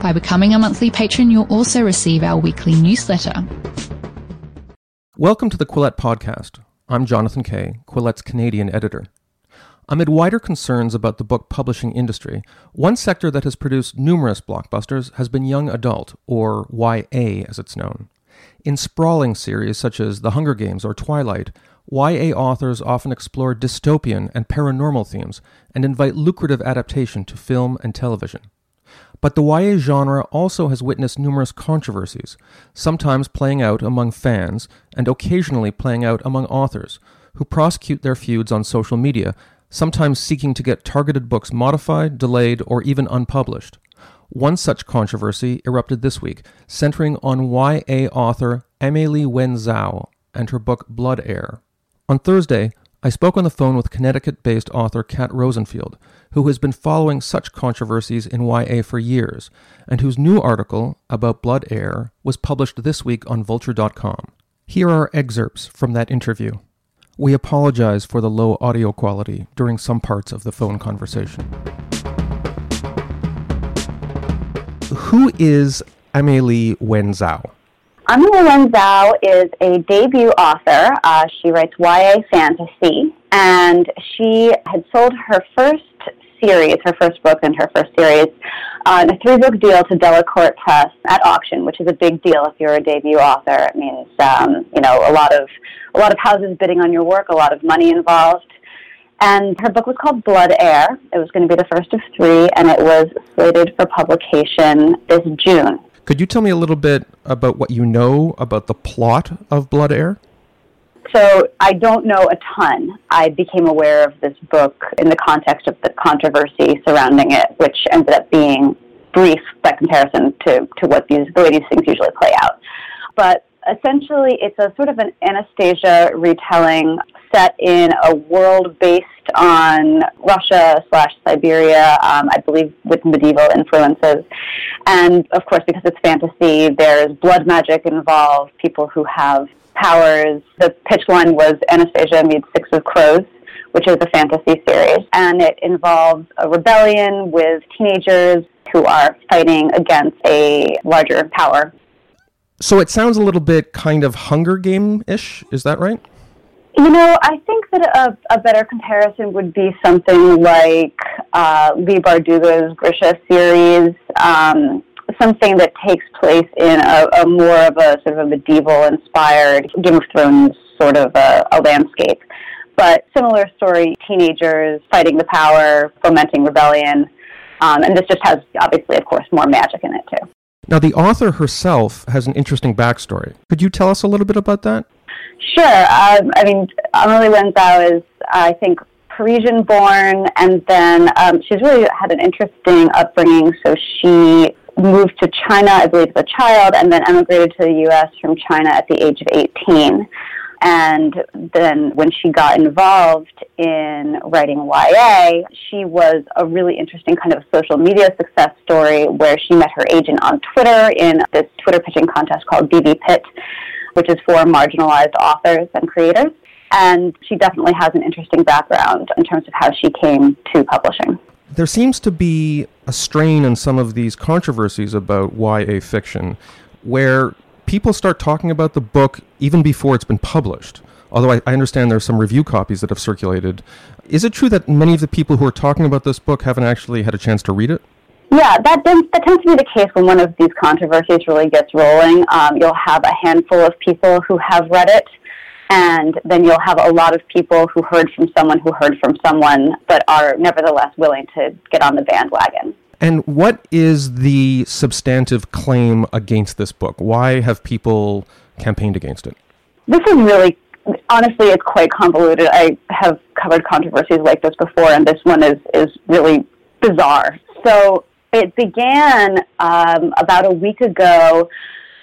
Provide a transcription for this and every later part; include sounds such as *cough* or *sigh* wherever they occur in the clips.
By becoming a monthly patron, you'll also receive our weekly newsletter. Welcome to the Quillette Podcast. I'm Jonathan Kay, Quillette's Canadian editor. Amid wider concerns about the book publishing industry, one sector that has produced numerous blockbusters has been young adult, or YA as it's known. In sprawling series such as The Hunger Games or Twilight, YA authors often explore dystopian and paranormal themes and invite lucrative adaptation to film and television. But the YA genre also has witnessed numerous controversies, sometimes playing out among fans and occasionally playing out among authors, who prosecute their feuds on social media, sometimes seeking to get targeted books modified, delayed, or even unpublished. One such controversy erupted this week, centering on YA author Amelie Wen Zhao and her book Blood Heir. On Thursday, I spoke on the phone with Connecticut based author Kat Rosenfield, who has been following such controversies in YA for years, and whose new article about Blood Heir was published this week on Vulture.com. Here are excerpts from that interview. We apologize for the low audio quality during some parts of the phone conversation. Who is Amelie Wen Amelie Wen Zhao is a debut author. Uh, she writes YA fantasy, and she had sold her first series, her first book and her first series, on a three-book deal to Delacorte Press at auction, which is a big deal if you're a debut author. It means um, you know a lot of a lot of houses bidding on your work, a lot of money involved. And her book was called Blood Heir. It was going to be the first of three, and it was slated for publication this June. Could you tell me a little bit about what you know about the plot of Blood Heir? So I don't know a ton. I became aware of this book in the context of the controversy surrounding it, which ended up being brief by comparison to, to what these the way these things usually play out. But essentially, it's a sort of an Anastasia retelling set in a world based on Russia slash Siberia, um, I believe with medieval influences. And of course, because it's fantasy, there's blood magic involved, people who have powers. The pitch line was Anastasia meets Six of Crows, which is a fantasy series. And it involves a rebellion with teenagers who are fighting against a larger power. So it sounds a little bit kind of Hunger Game ish, is that right? You know, I think that a, a better comparison would be something like uh, Leigh Bardugo's Grisha series, um, something that takes place in a, a, more of a sort of a medieval-inspired Game of Thrones sort of a, a landscape. But similar story: teenagers fighting the power, fomenting rebellion, um, and this just has obviously, of course, more magic in it too. Now, the author herself has an interesting backstory. Could you tell us a little bit about that? Sure. Um, I mean, Amelie Wen Zhao is, I think, Parisian born, and then um, she's really had an interesting upbringing. So she moved to China, I believe, as a child, and then emigrated to the U.S. from China at the age of 18. And then when she got involved in writing YA, she was a really interesting kind of social media success story where she met her agent on Twitter in this Twitter pitching contest called DVpit which is for marginalized authors and creators. And she definitely has an interesting background in terms of how she came to publishing. There seems to be a strain in some of these controversies about YA fiction where people start talking about the book even before it's been published. Although I, I understand are some review copies that have circulated. Is it true that many of the people who are talking about this book haven't actually had a chance to read it? Yeah, that, that tends to be the case when one of these controversies really gets rolling. Um, you'll have a handful of people who have read it, and then you'll have a lot of people who heard from someone who heard from someone, but are nevertheless willing to get on the bandwagon. And what is the substantive claim against this book? Why have people campaigned against it? This is really, honestly, it's quite convoluted. I have covered controversies like this before, and this one is, is really bizarre. So it began um, about a week ago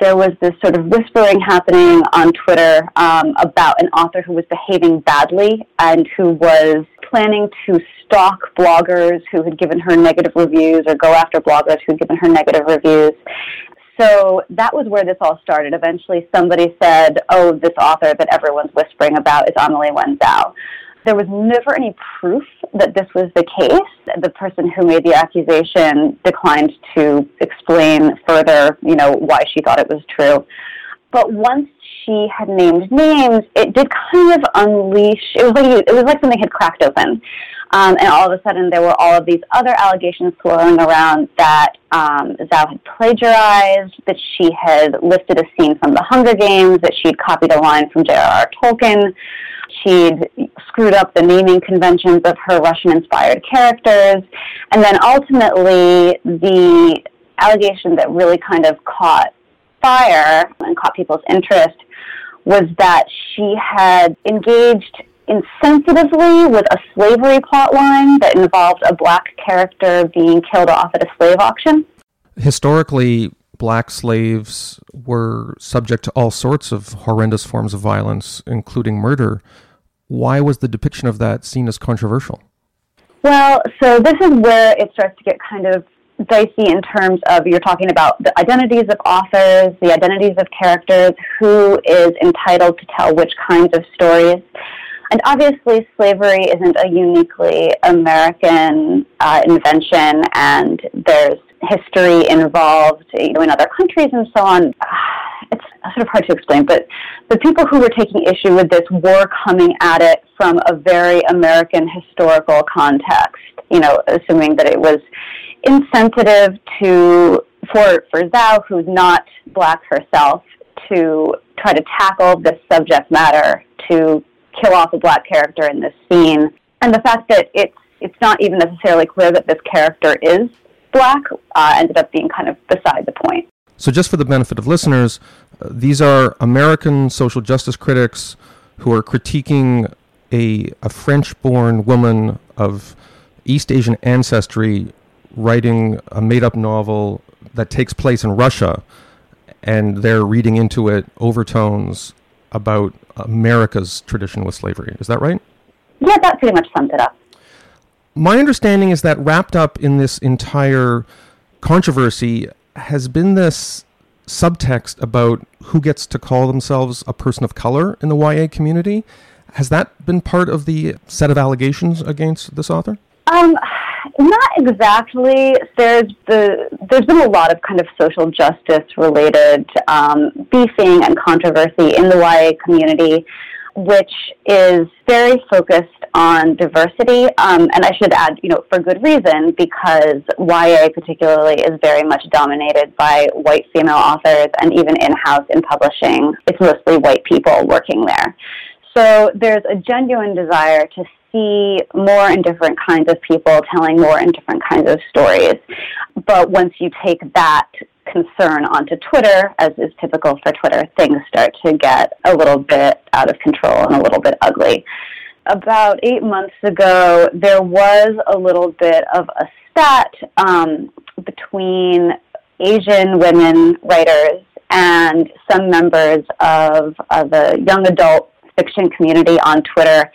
there was this sort of whispering happening on Twitter um, about an author who was behaving badly and who was planning to stalk bloggers who had given her negative reviews or go after bloggers who had given her negative reviews. So that was where this all started. Eventually, somebody said, Oh, this author that everyone's whispering about is Amelie Wen Zhao. There was never any proof that this was the case. The person who made the accusation declined to explain further, you know, why she thought it was true. But once she had named names, it did kind of unleash. It was like it was like something had cracked open, um, and all of a sudden there were all of these other allegations swirling around that um, Zhao had plagiarized, that she had lifted a scene from the Hunger Games, that she'd copied a line from J.R.R. Tolkien. She'd screwed up the naming conventions of her Russian inspired characters. And then ultimately, the allegation that really kind of caught fire and caught people's interest was that she had engaged insensitively with a slavery plotline that involved a black character being killed off at a slave auction. Historically, black slaves were subject to all sorts of horrendous forms of violence, including murder. Why was the depiction of that seen as controversial? Well, so this is where it starts to get kind of dicey in terms of you're talking about the identities of authors, the identities of characters, who is entitled to tell which kinds of stories. And obviously, slavery isn't a uniquely American uh, invention, and there's history involved you know, in other countries and so on. *sighs* It's sort of hard to explain, but the people who were taking issue with this were coming at it from a very American historical context, you know, assuming that it was insensitive to for for Zhao, who's not black herself, to try to tackle this subject matter to kill off a black character in this scene, and the fact that it's it's not even necessarily clear that this character is black uh, ended up being kind of beside the point. So, just for the benefit of listeners, uh, these are American social justice critics who are critiquing a, a French born woman of East Asian ancestry writing a made up novel that takes place in Russia, and they're reading into it overtones about America's tradition with slavery. Is that right? Yeah, that pretty much sums it up. My understanding is that wrapped up in this entire controversy has been this subtext about who gets to call themselves a person of color in the YA community. Has that been part of the set of allegations against this author? Um, not exactly. There's the there's been a lot of kind of social justice related um, beefing and controversy in the YA community, which is very focused on diversity. Um, and I should add, you know, for good reason, because YA particularly is very much dominated by white female authors, and even in house in publishing, it's mostly white people working there. So there's a genuine desire to see more and different kinds of people telling more and different kinds of stories. But once you take that concern onto Twitter, as is typical for Twitter, things start to get a little bit out of control and a little bit ugly. About eight months ago, there was a little bit of a spat um, between Asian women writers and some members of, of the young adult fiction community on Twitter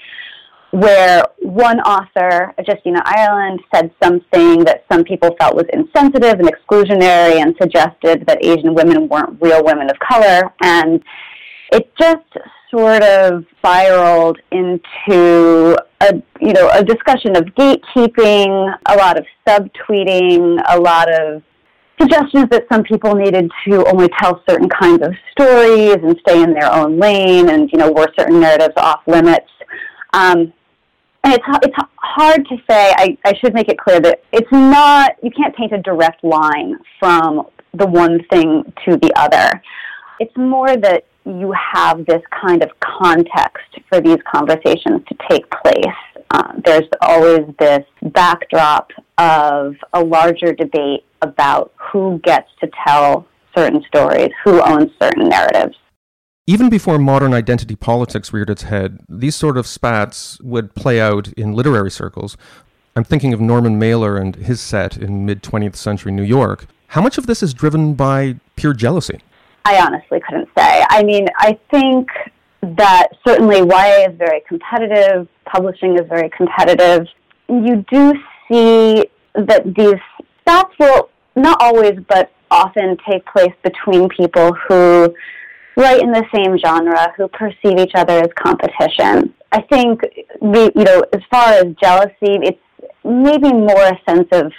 where one author, Justina Ireland, said something that some people felt was insensitive and exclusionary and suggested that Asian women weren't real women of color. And it just sort of spiraled into a you know a discussion of gatekeeping, a lot of subtweeting, a lot of suggestions that some people needed to only tell certain kinds of stories and stay in their own lane, and you know were certain narratives off limits. Um, and it's it's hard to say. I, I should make it clear that it's not. You can't paint a direct line from the one thing to the other. It's more that you have this kind of context for these conversations to take place. Uh, there's always this backdrop of a larger debate about who gets to tell certain stories, who owns certain narratives. Even before modern identity politics reared its head, these sort of spats would play out in literary circles. I'm thinking of Norman Mailer and his set in mid 20th century New York. How much of this is driven by pure jealousy? I honestly couldn't say. I mean, I think that certainly YA is very competitive, publishing is very competitive. You do see that these spats will not always, but often take place between people who write in the same genre, who perceive each other as competition. I think, the, you know, as far as jealousy, it's maybe more a sense of,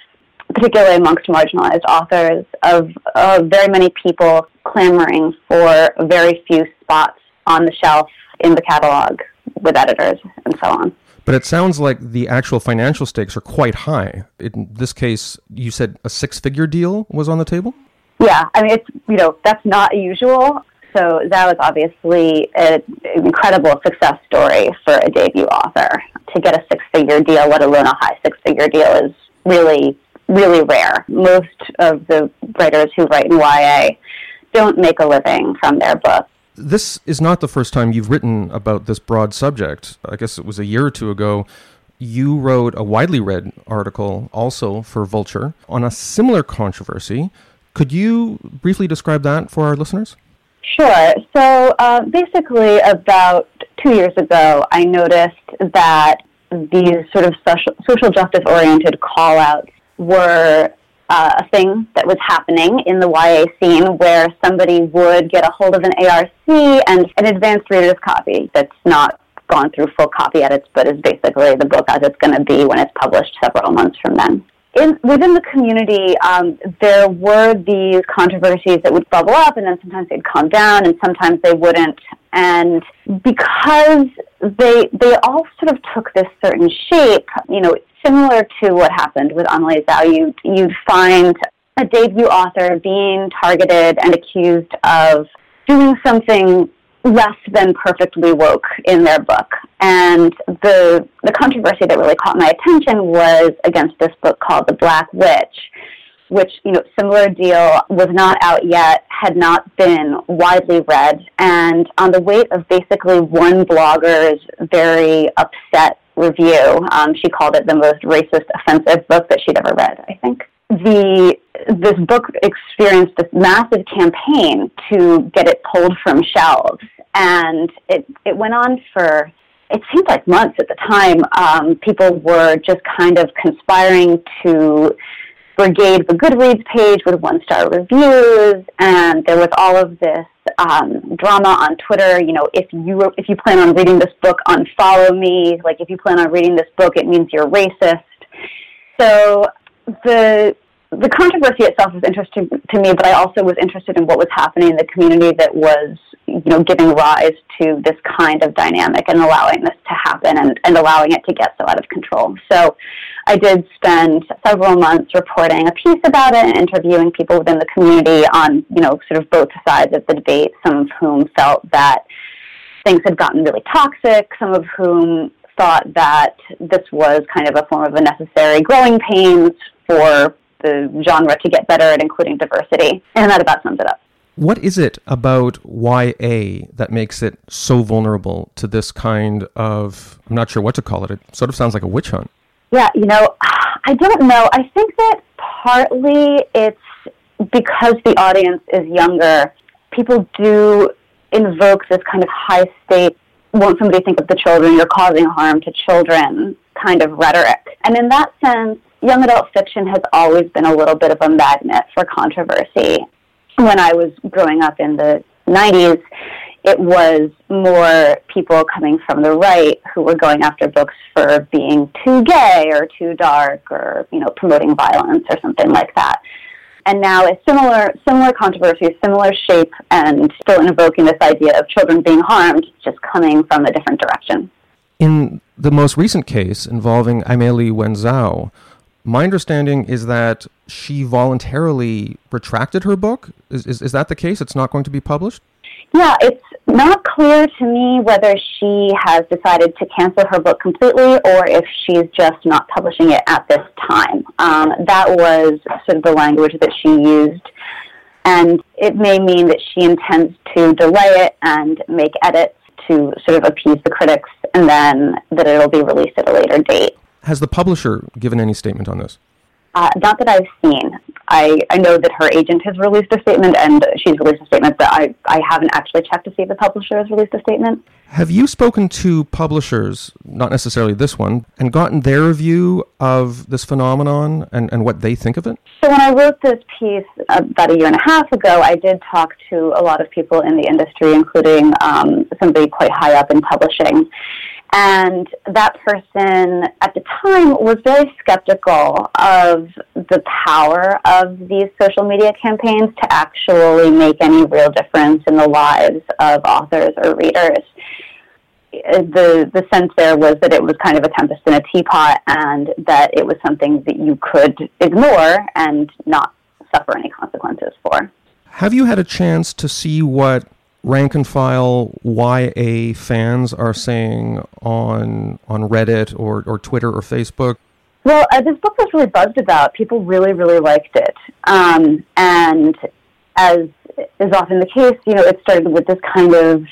particularly amongst marginalized authors, of, of very many people clamoring for very few spots on the shelf in the catalog with editors and so on. But it sounds like the actual financial stakes are quite high. In this case, you said a six figure deal was on the table? Yeah, I mean, it's, you know, that's not usual. So that was obviously an incredible success story for a debut author. To get a six figure deal, let alone a high six figure deal, is really, really rare. Most of the writers who write in YA don't make a living from their books. This is not the first time you've written about this broad subject. I guess it was a year or two ago. You wrote a widely read article also for Vulture on a similar controversy. Could you briefly describe that for our listeners? Sure. So uh, basically, about two years ago, I noticed that these sort of social, social justice oriented call outs were uh, a thing that was happening in the YA scene where somebody would get a hold of an ARC and an advanced reader's copy that's not gone through full copy edits, but is basically the book as it's going to be when it's published several months from then in, within the community, um, there were these controversies that would bubble up, and then sometimes they'd calm down, and sometimes they wouldn't. And because they they all sort of took this certain shape, you know, similar to what happened with Amelie Zhao, you'd, you'd find a debut author being targeted and accused of doing something less than perfectly woke in their book. And the the controversy that really caught my attention was against this book called The Black Witch, which, you know, similar deal was not out yet, had not been widely read, and on the weight of basically one blogger's very upset review, um, she called it the most racist, offensive book that she'd ever read, I think the this book experienced this massive campaign to get it pulled from shelves, and it it went on for it seemed like months at the time. Um, people were just kind of conspiring to brigade the Goodreads page with one star reviews, and there was all of this um, drama on Twitter. You know, if you if you plan on reading this book, unfollow me. Like if you plan on reading this book, it means you're racist. So the the controversy itself was interesting to me, but I also was interested in what was happening in the community that was, you know, giving rise to this kind of dynamic and allowing this to happen and, and allowing it to get so out of control. So I did spend several months reporting a piece about it and interviewing people within the community on, you know, sort of both sides of the debate, some of whom felt that things had gotten really toxic, some of whom thought that this was kind of a form of a necessary growing pains for the genre to get better at including diversity. And that about sums it up. What is it about YA that makes it so vulnerable to this kind of, I'm not sure what to call it, it sort of sounds like a witch hunt. Yeah, you know, *sighs* I don't know. I think that partly it's because the audience is younger, people do invoke this kind of high state, won't somebody think of the children, you're causing harm to children kind of rhetoric. And in that sense, young adult fiction has always been a little bit of a magnet for controversy. When I was growing up in the 90s, it was more people coming from the right who were going after books for being too gay or too dark or, you know, promoting violence or something like that. And now a similar similar controversy, similar shape, and still invoking this idea of children being harmed, just coming from a different direction. In the most recent case involving Amelie Wen Zhao, my understanding is that she voluntarily retracted her book. Is, is, is that the case? It's not going to be published? Yeah, it's not clear to me whether she has decided to cancel her book completely or if she's just not publishing it at this time. Um, that was sort of the language that she used. And it may mean that she intends to delay it and make edits to sort of appease the critics and then that it'll be released at a later date. Has the publisher given any statement on this? Uh, not that I've seen. I, I know that her agent has released a statement and she's released a statement, but I, I haven't actually checked to see if the publisher has released a statement. Have you spoken to publishers, not necessarily this one, and gotten their view of this phenomenon and, and what they think of it? So, when I wrote this piece about a year and a half ago, I did talk to a lot of people in the industry, including um, somebody quite high up in publishing. And that person at the time was very skeptical of the power of these social media campaigns to actually make any real difference in the lives of authors or readers. The, the sense there was that it was kind of a tempest in a teapot and that it was something that you could ignore and not suffer any consequences for. Have you had a chance to see what rank and file YA fans are saying on on Reddit or, or Twitter or Facebook? Well, uh, this book was really buzzed about. People really, really liked it. Um, and as is often the case, you know, it started with this kind of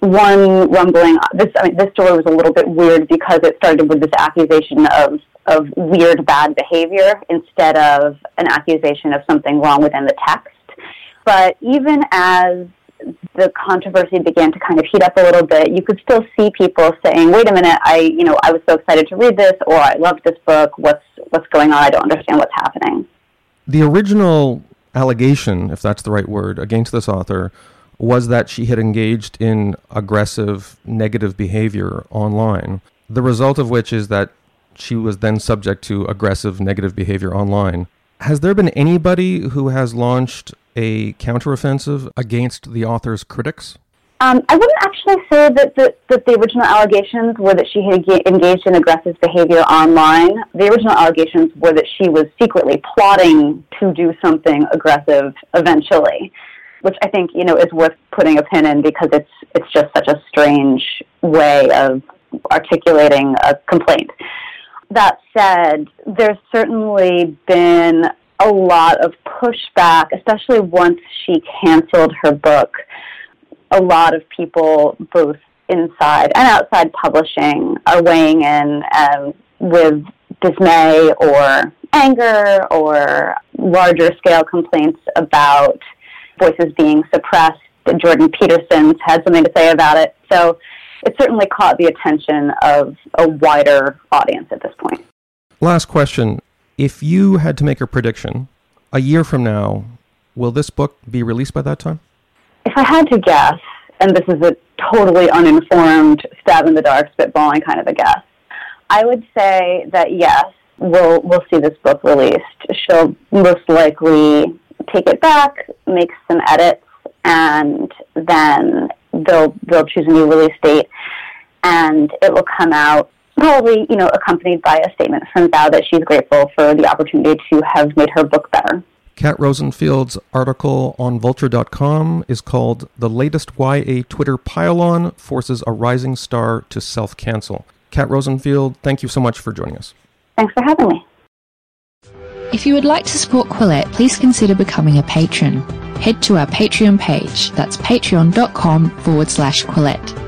one rumbling. This, I mean, this story was a little bit weird because it started with this accusation of of weird bad behavior instead of an accusation of something wrong within the text. But even as the controversy began to kind of heat up a little bit, you could still see people saying, "Wait a minute, I, you know, I was so excited to read this, or I loved this book. What's what's going on? I don't understand what's happening." The original allegation, if that's the right word, against this author was that she had engaged in aggressive, negative behavior online. The result of which is that she was then subject to aggressive, negative behavior online. Has there been anybody who has launched a counteroffensive against the author's critics? Um, I wouldn't actually say that the, that the original allegations were that she had engaged in aggressive behavior online. The original allegations were that she was secretly plotting to do something aggressive eventually, which I think you know is worth putting a pin in because it's it's just such a strange way of articulating a complaint. That said, there's certainly been a lot of pushback, especially once she canceled her book. A lot of people, both inside and outside publishing, are weighing in um, with dismay or anger or larger scale complaints about voices being suppressed. Jordan Peterson's had something to say about it. So it certainly caught the attention of a wider audience at this point. Last question. If you had to make a prediction, a year from now, will this book be released by that time? If I had to guess, and this is a totally uninformed, stab in the dark, spitballing kind of a guess, I would say that yes, we'll we'll see this book released. She'll most likely take it back, make some edits, and then they'll they'll choose a new release date, and it will come out probably, you know, accompanied by a statement from Zhao that she's grateful for the opportunity to have made her book better. Kat Rosenfield's article on Vulture.com is called The Latest YA Twitter Pile-On Forces a Rising Star to Self-Cancel. Kat Rosenfield, thank you so much for joining us. Thanks for having me. If you would like to support Quillette, please consider becoming a patron. Head to our Patreon page, that's patreon.com forward slash Quillette.